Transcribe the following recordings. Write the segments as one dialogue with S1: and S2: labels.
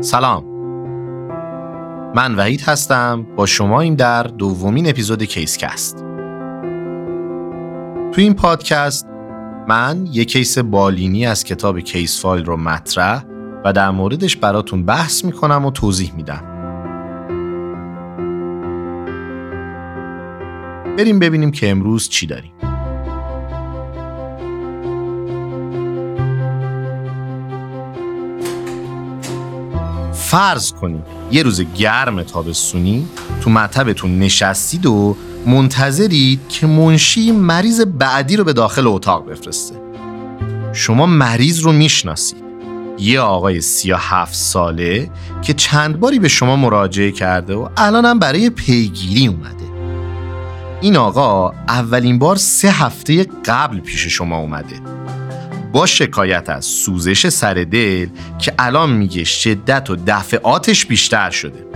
S1: سلام. من وحید هستم. با شما این در دومین اپیزود CaseCast. تو این پادکست من یک case بالینی از کتاب Case Files رو مطرح و در موردش براتون بحث می‌کنم و توضیح میدم. بریم ببینیم که امروز چی داریم. فرض کنید یه روز گرم تابستونی تو مطبتون نشستید و منتظرید که منشی مریض بعدی رو به داخل اتاق بفرسته. شما مریض رو می‌شناسید. یه آقای سی هفت ساله که چند باری به شما مراجعه کرده و الانم برای پیگیری اومده. این آقا اولین بار سه هفته قبل پیش شما اومده. با شکایت از سوزش سر دل که الان میگه شدت و دفعاتش بیشتر شده.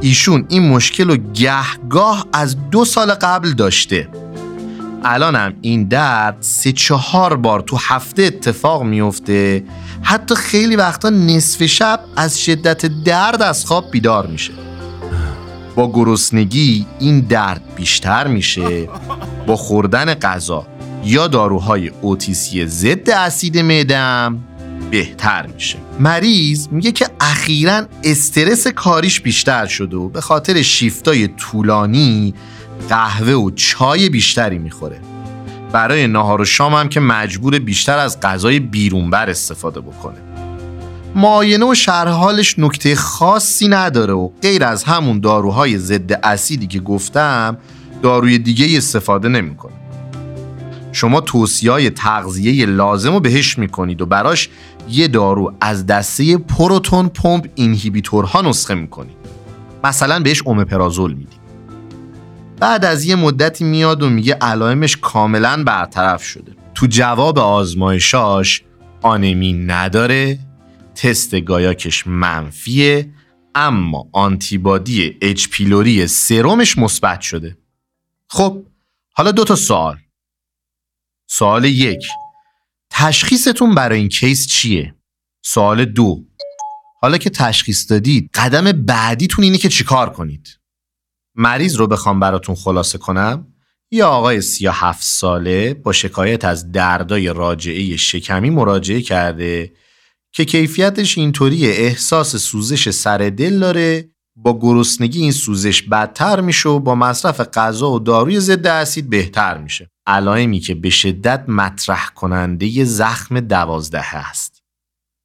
S1: ایشون این مشکل رو گهگاه از دو سال قبل داشته. الانم این درد سه چهار بار تو هفته اتفاق میفته. حتی خیلی وقتا نصف شب از شدت درد از خواب بیدار میشه. با گرسنگی این درد بیشتر میشه. با خوردن غذا. یا داروهای اوتیسی ضد اسید معدم بهتر میشه. مریض میگه که اخیرا استرس کاریش بیشتر شده و به خاطر شیفتای طولانی قهوه و چای بیشتری می‌خوره. برای نهار و شام هم که مجبور بیشتر از غذای بیرونبر استفاده بکنه. معاینه و شرح حالش نکته خاصی نداره و غیر از همون داروهای ضد اسیدی که گفتم داروی دیگه استفاده نمی‌کنه. شما توصیه های تغذیه لازم رو بهش می‌کنید و براش یه دارو از دسته پروتون پمپ اینهیبیتورها نسخه می‌کنید. مثلا بهش اومپرازول می‌دید. بعد از یه مدتی میاد و میگه علائمش کاملا برطرف شده. تو جواب آزمایشاش آنمی نداره تست گایاکش منفیه اما آنتیبادی اچ پیلوری سرمش مثبت شده. خب حالا دو تا سوال. سوال یک تشخیصتون برای این کیس چیه؟ سوال دو حالا که تشخیص دادید قدم بعدیتون اینه که چیکار کنید؟ مریض رو بخوام براتون خلاصه کنم یه آقای 37 ساله با شکایت از دردای راجعه شکمی مراجعه کرده که کیفیتش اینطوری احساس سوزش سر دل داره با گرسنگی این سوزش بدتر میشه و با مصرف غذا و داروی ضد اسید بهتر میشه. علائمی که به شدت مطرح کننده زخم دوازده است.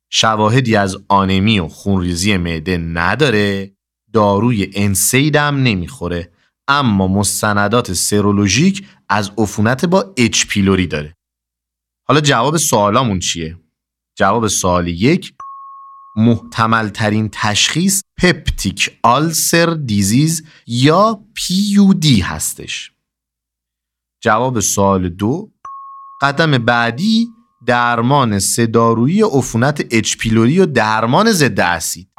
S1: شواهدی از آنمی و خونریزی معده نداره داروی انسید هم نمی‌خوره اما مستندات سرولوژیک از عفونت با اچ پیلوری داره. حالا جواب سوالامون چیه؟ جواب سوال یک محتمل ترین تشخیص پپتیک آلسر دیزیز یا دی هستش. جواب سوال دو قدم بعدی درمان سدارویی عفونت اچ پیلوری و درمان ضد اسید.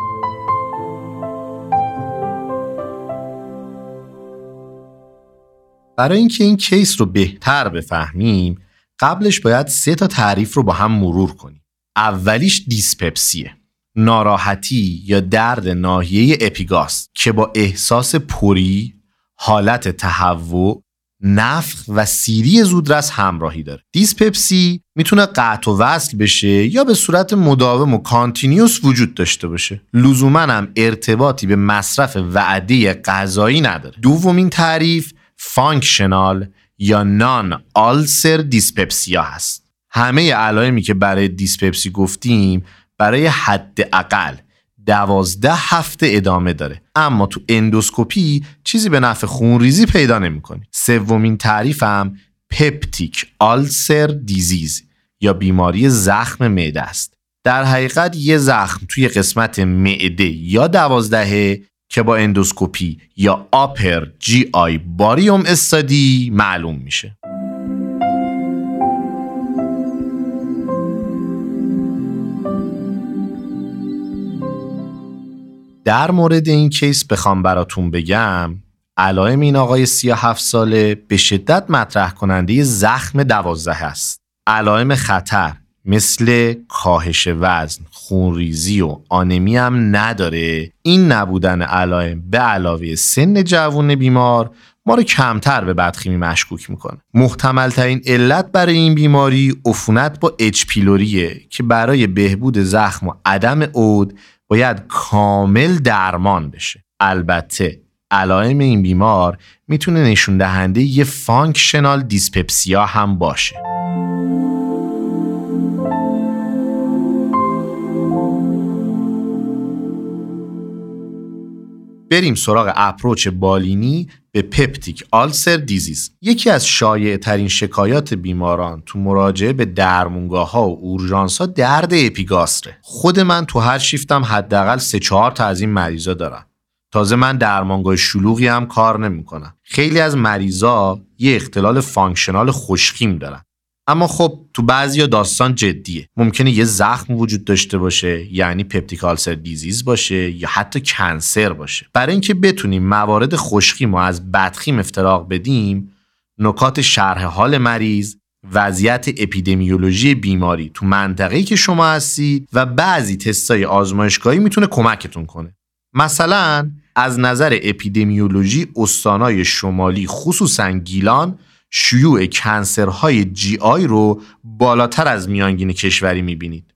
S1: برای اینکه این case رو بهتر بفهمیم قبلش باید سه تا تعریف رو با هم مرور کنیم. اولیش دیسپپسیه. ناراحتی یا درد ناحیه اپیگاستر که با احساس پری حالت تهوع نفخ و سیری زودرس همراهی داره. دیسپپسی می‌تونه قطع و وصل بشه یا به صورت مداوم و continuous وجود داشته باشه. لزوما هم ارتباطی به مصرف وعده غذایی نداره. دومین تعریف functional یا non-ulcer dyspepsia هست. همه علائمی که برای دیسپپسی گفتیم برای حداقل دوازده هفته ادامه داره. اما تو اندوسکوپی چیزی به نفع خونریزی پیدا نمی‌کنی. سومین تعریفم peptic ulcer disease یا بیماری زخم معده است. در حقیقت یه زخم توی قسمت معده یا دوازدهه که با اندوسکوپی یا upper GI barium study معلوم میشه. در مورد این case بخوام براتون بگم علائم این آقای 37 ساله به شدت مطرح کننده زخم دوازده است. علائم خطر مثل کاهش وزن، خونریزی و آنمی هم نداره این نبودن علائم به علاوه سن جوون بیمار ما رو کمتر به بدخیمی مشکوک می‌کنه محتمل ترین علت برای این بیماری عفونت با H. pylori ه که برای بهبود زخم و عدم عود باید کامل درمان بشه. البته علائم این بیمار می‌تونه نشون دهنده یه functional dyspepsia هم باشه. بریم سراغ approach بالینی به peptic ulcer disease. یکی از شایع ترین شکایات بیماران تو مراجعه به درمونگاه ها و اورژانس ها درد اپیگاستره. خود من تو هر شیفتم حداقل سه چهار تا از این مریضا دارم. تازه من درمانگاه شلوغی هم کار نمی‌کنم. خیلی از مریضا یه اختلال functional خوشخیم دارن. اما خب تو بعضی داستان جدیه. ممکنه یه زخم وجود داشته باشه یعنی peptic ulcer disease باشه یا حتی cancer باشه. برای اینکه بتونیم موارد خوشخیم و از بدخیم افتراق بدیم نکات شرح حال مریض وضعیت اپیدمیولوژی بیماری تو منطقه‌ای که شما هستید و بعضی تستای آزمایشگاهی می‌تونه کمکتون کنه. مثلا از نظر اپیدمیولوژی استانای شمالی خصوصا گیلان شیوع cancer های GI رو بالاتر از میانگین کشوری می‌بینید.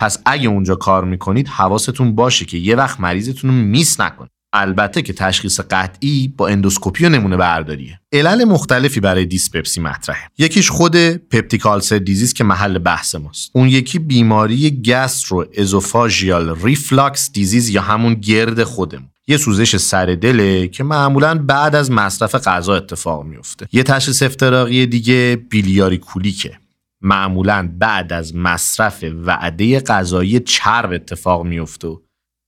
S1: پس اگه اونجا کار می‌کنید حواستون باشه که یه وقت مریضتون رو miss نکنید. البته که تشخیص قطعی با اندوسکوپی و نمونه برداریه. علل مختلفی برای دیسپپسی مطرحه. یکیش خود peptic ulcer disease که محل بحث ماست. اون یکی بیماری gastroesophageal reflux disease یا همون GERD خودمون. یه سوزش سر دله که معمولا بعد از مصرف غذا اتفاق میفته یه تشخیص افتراقی دیگه بیلیاری کولیکه. معمولا بعد از مصرف وعده غذایی چرب اتفاق میفته و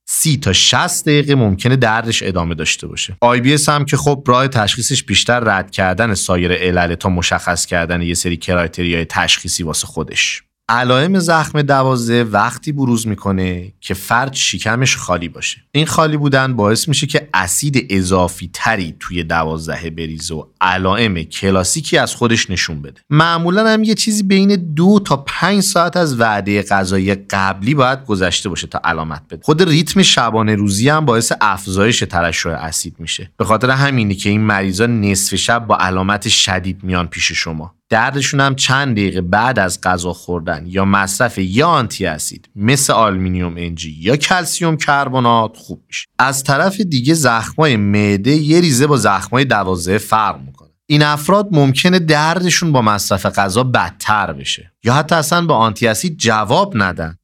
S1: سی تا 60 دقیقه ممکنه دردش ادامه داشته باشه. آی بی هم که خب راه تشخیصش بیشتر رد کردن سایر علل تا مشخص کردن یه سری کرایتریای تشخیصی واسه خودش. علائم زخم دوازه وقتی بروز می‌کنه که فرد شکمش خالی باشه. این خالی بودن باعث میشه که اسید اضافی تری توی دوازده بریزه و علائم کلاسیکی از خودش نشون بده. معمولا هم یه چیزی بین دو تا پنج ساعت از وعده غذایی قبلی باید گذشته باشه تا علامت بده. خود ریتم شبانه روزی هم باعث افزایش ترشح اسید میشه. به خاطر همینی که این مریضا نصف شب با علامت شدید میان پیش شما. دردشون هم چند دقیقه بعد از غذا خوردن یا مصرف یا آنتی اسید مثل آلمینیوم MG یا کلسیوم کربنات خوب میشه. از طرف دیگه زخمای معده یه ریزه با زخمای دوازدهه فرق می‌کنه. این افراد ممکنه دردشون با مصرف غذا بدتر بشه یا حتی اصلا با آنتی اسید جواب ندن.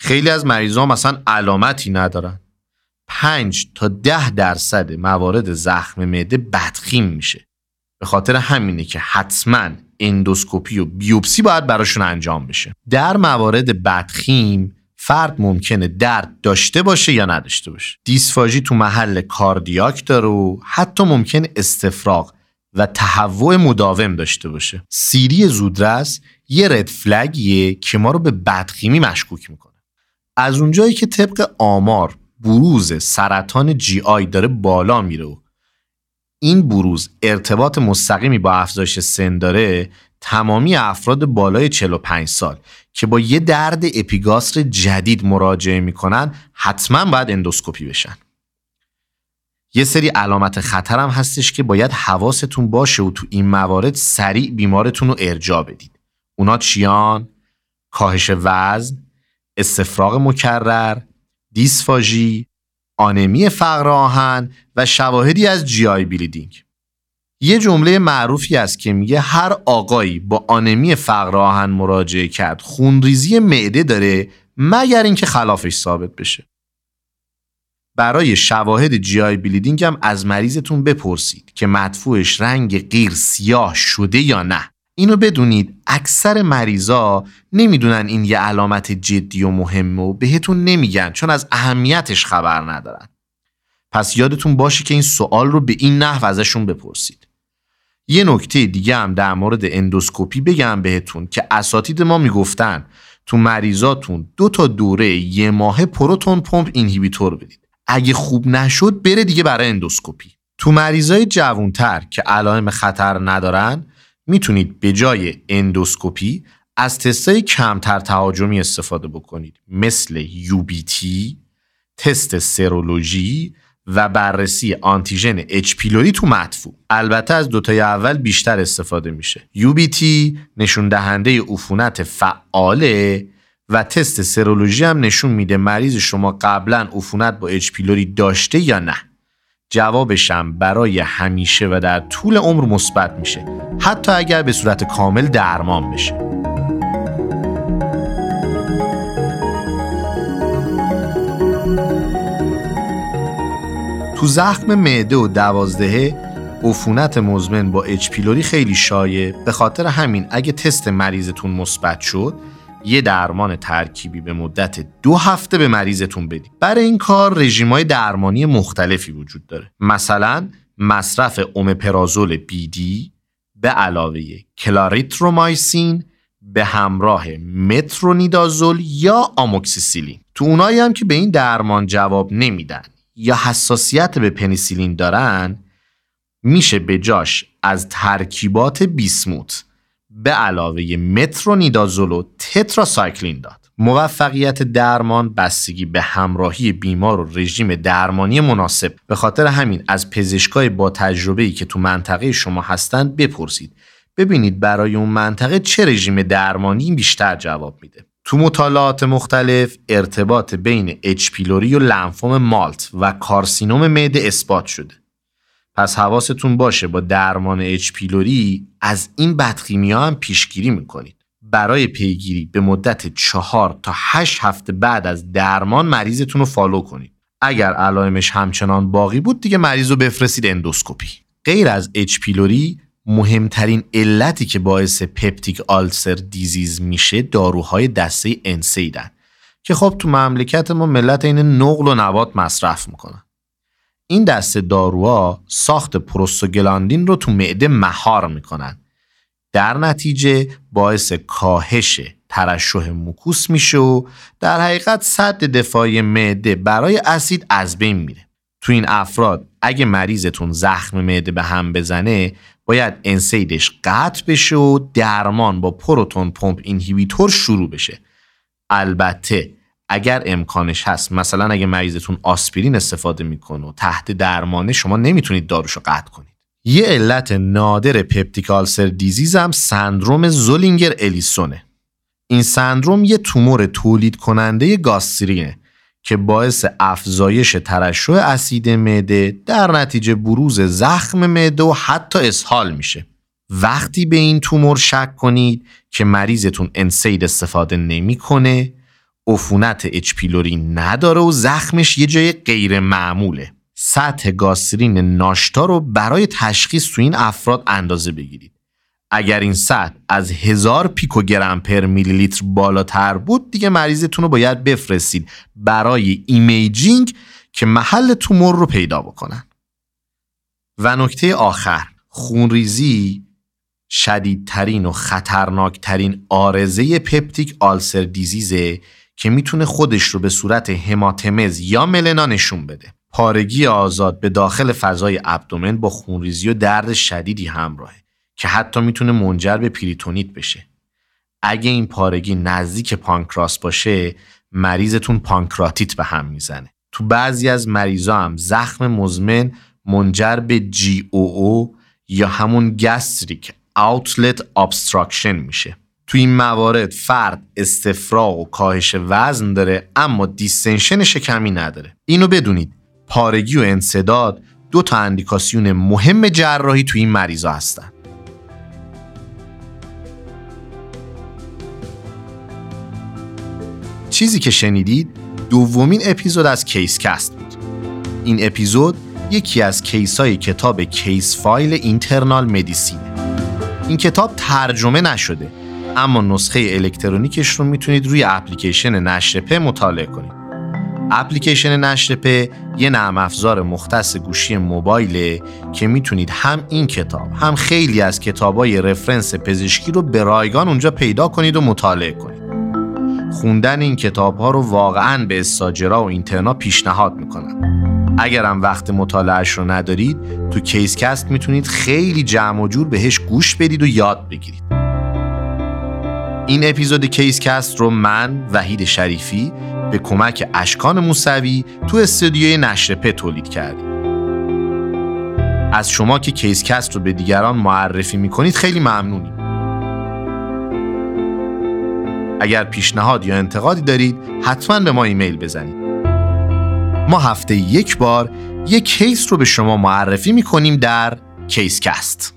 S1: خیلی از مریضا مثلا علامتی ندارن. 5 تا 10 درصد موارد زخم معده بدخیم میشه. به خاطر همینه که حتما اندوسکوپی و بیوپسی باید براشون انجام بشه. در موارد بدخیم فرد ممکنه درد داشته باشه یا نداشته باشه. دیسفاژی تو محل کاردیاک داره و حتی ممکن استفراغ و تهوع مداوم داشته باشه. سیری زودرس یه red flag یه که ما رو به بدخیمی مشکوک می‌کنه. از اونجایی که طبق آمار بروز سرطان GI داره بالا میره و این بروز ارتباط مستقیمی با افزایش سن داره تمامی افراد بالای 45 سال که با یه درد اپیگاستر جدید مراجعه می‌کنن حتما باید اندوسکوپی بشن یه سری علامت خطر هم هستش که باید حواستون باشه و تو این موارد سریع بیمارتون رو ارجاع بدید اونا چیان؟ کاهش وزن، استفراغ مکرر، دیسفاژی، آنمی فقر آهن و شواهدی از GI bleeding. یه جمله معروفی است که میگه هر آقایی با آنمی فقر آهن مراجعه کرد خونریزی معده داره مگر اینکه خلافش ثابت بشه. برای شواهد GI bleeding هم از مریضتون بپرسید که مدفوعش رنگ قیر سیاه شده یا نه. اینو بدونید اکثر مریضا نمی‌دونن این یه علامت جدی و مهمه و بهتون نمیگن چون از اهمیتش خبر ندارن. پس یادتون باشه که این سوال رو به این نحو ازشون بپرسید. یه نکته دیگه هم در مورد اندوسکوپی بگم بهتون که اساتید ما می‌گفتن تو مریضاتون دو تا دوره یه ماه proton pump inhibitor بدید. اگه خوب نشد بره دیگه برای اندوسکوپی. تو مریضای جوانتر که علائم خطر ندارن می‌تونید به جای اندوسکوپی از تستای کمتر تهاجمی استفاده بکنید مثل UBT، تست سرولوژی و بررسی آنتیژن H. pylori تو مدفوع. البته از دوتای اول بیشتر استفاده میشه. UBT نشون دهنده عفونت فعاله و تست سرولوژی هم نشون میده مریض شما قبلا عفونت با H. pylori داشته یا نه. جوابشم برای همیشه و در طول عمر مثبت میشه حتی اگر به صورت کامل درمان بشه. تو زخم معده و دوازدهه عفونت مزمن با اچ پیلوری خیلی شایع. به خاطر همین اگه تست مریضتون مثبت شد یه درمان ترکیبی به مدت دو هفته به مریضتون بدید برای این کار رژیمای درمانی مختلفی وجود داره. مثلا مصرف اومپرازول BD به علاوه کلاریترومایسین به همراه مترونیدازول یا آموکسیسیلین. تو اونایی هم که به این درمان جواب نمیدن یا حساسیت به پنیسیلین دارن میشه به جاش از ترکیبات بیسموت به علاوه مترونیدازول و تتراسایکلین داد. موفقیت درمان بستگی به همراهی بیمار و رژیم درمانی مناسب. به خاطر همین از پزشکای با تجربه ای که تو منطقه شما هستند بپرسید. ببینید برای اون منطقه چه رژیم درمانی بیشتر جواب میده. تو مطالعات مختلف ارتباط بین H. pylori و لنفوم MALT و کارسینوم معده اثبات شده. پس حواستون باشه با درمان H. pylori از این بدخیمیا هم پیشگیری می‌کنید. برای پیگیری به مدت چهار تا هشت هفته بعد از درمان مریضتون رو follow کنید. اگر علائمش همچنان باقی بود دیگه مریض رو بفرستید اندوسکوپی. غیر از اچ پیلوری مهمترین علتی که باعث پپتیک آلسر دیزیز میشه داروهای دسته انسیدن که خب تو مملکت ما ملت این نقل و نبات مصرف می‌کنن. این دسته داروها ساخت پروستوگلاندین رو تو معده مهار می‌کنن. در نتیجه باعث کاهش ترشح موکوس میشه و در حقیقت صد دفاعی معده برای اسید از بین میره. تو این افراد اگه مریضتون زخم معده به هم بزنه باید انسیدش قطع بشه و درمان با پروتون پمپ اینهیبیتور شروع بشه. البته اگر امکانش هست مثلا اگه مریضتون آسپرین استفاده می‌کنه و تحت درمانه شما نمی‌تونید داروشو قطع کنید. یه علت نادر پپتیک آلسر دیزیز هم سندروم زولینگر الیسونه. این سندروم یه تومور تولید کننده گاسترینه که باعث افزایش ترشح اسید معده در نتیجه بروز زخم معده و حتی اسهال میشه. وقتی به این تومور شک کنید که مریضتون انسید استفاده نمی‌کنه عفونت اچ پیلوری نداره و زخمش یه جای غیر معموله. سطح گاسترین ناشتا رو برای تشخیص تو این افراد اندازه بگیرید. اگر این سطح از هزار پیکوگرم پر میلی لیتر بالاتر بود دیگه مریضتون رو باید بفرستید برای imaging که محل تومور رو پیدا بکنن. و نکته آخر خونریزی شدیدترین و خطرناکترین عارضه peptic ulcer disease ه که می‌تونه خودش رو به صورت هماتمز یا ملنا نشون بده. پارگی آزاد به داخل فضای abdomen با خونریزی و درد شدیدی همراهه که حتی می‌تونه منجر به پریتونیت بشه. اگه این پارگی نزدیک پانکراس باشه مریضتون پانکراتیت به هم می‌زنه. تو بعضی از مریضا هم زخم مزمن منجر به GOO یا همون gastric outlet obstruction میشه. تو این موارد فرد استفراغ و کاهش وزن داره اما distension شکمی نداره. اینو بدونید پارگی و انسداد دو تا اندیکاسیون مهم جراحی تو این مریضا هستن. چیزی که شنیدید دومین اپیزود از کیس کست بود. این اپیزود یکی از case های کتاب Case File Internal Medicine ه. این کتاب ترجمه نشده. اما نسخه الکترونیکش رو می‌تونید روی اپلیکیشن نشرپه مطالعه کنید. اپلیکیشن نشرپه یه نرم افزار مختص گوشی موبایله که می‌تونید هم این کتاب هم خیلی از کتابای رفرنس پزشکی رو به رایگان اونجا پیدا کنید و مطالعه کنید. خوندن این کتاب ها رو واقعا به استاجرا و اینترنا پیشنهاد می‌کنم. اگرم وقت مطالعهش رو ندارید تو کیسکست می‌تونید خیلی جمع و جور بهش گوش بدید و یاد بگیرید. این اپیزود کیسکست رو من وحید شریفی به کمک اشکان موسوی تو استودیوی نشر تولید کردیم. از شما که کیسکست رو به دیگران معرفی می‌کنید خیلی ممنونیم. اگر پیشنهاد یا انتقادی دارید حتما به ما ایمیل بزنید. ما هفته یک بار یک case رو به شما معرفی می‌کنیم در کیسکست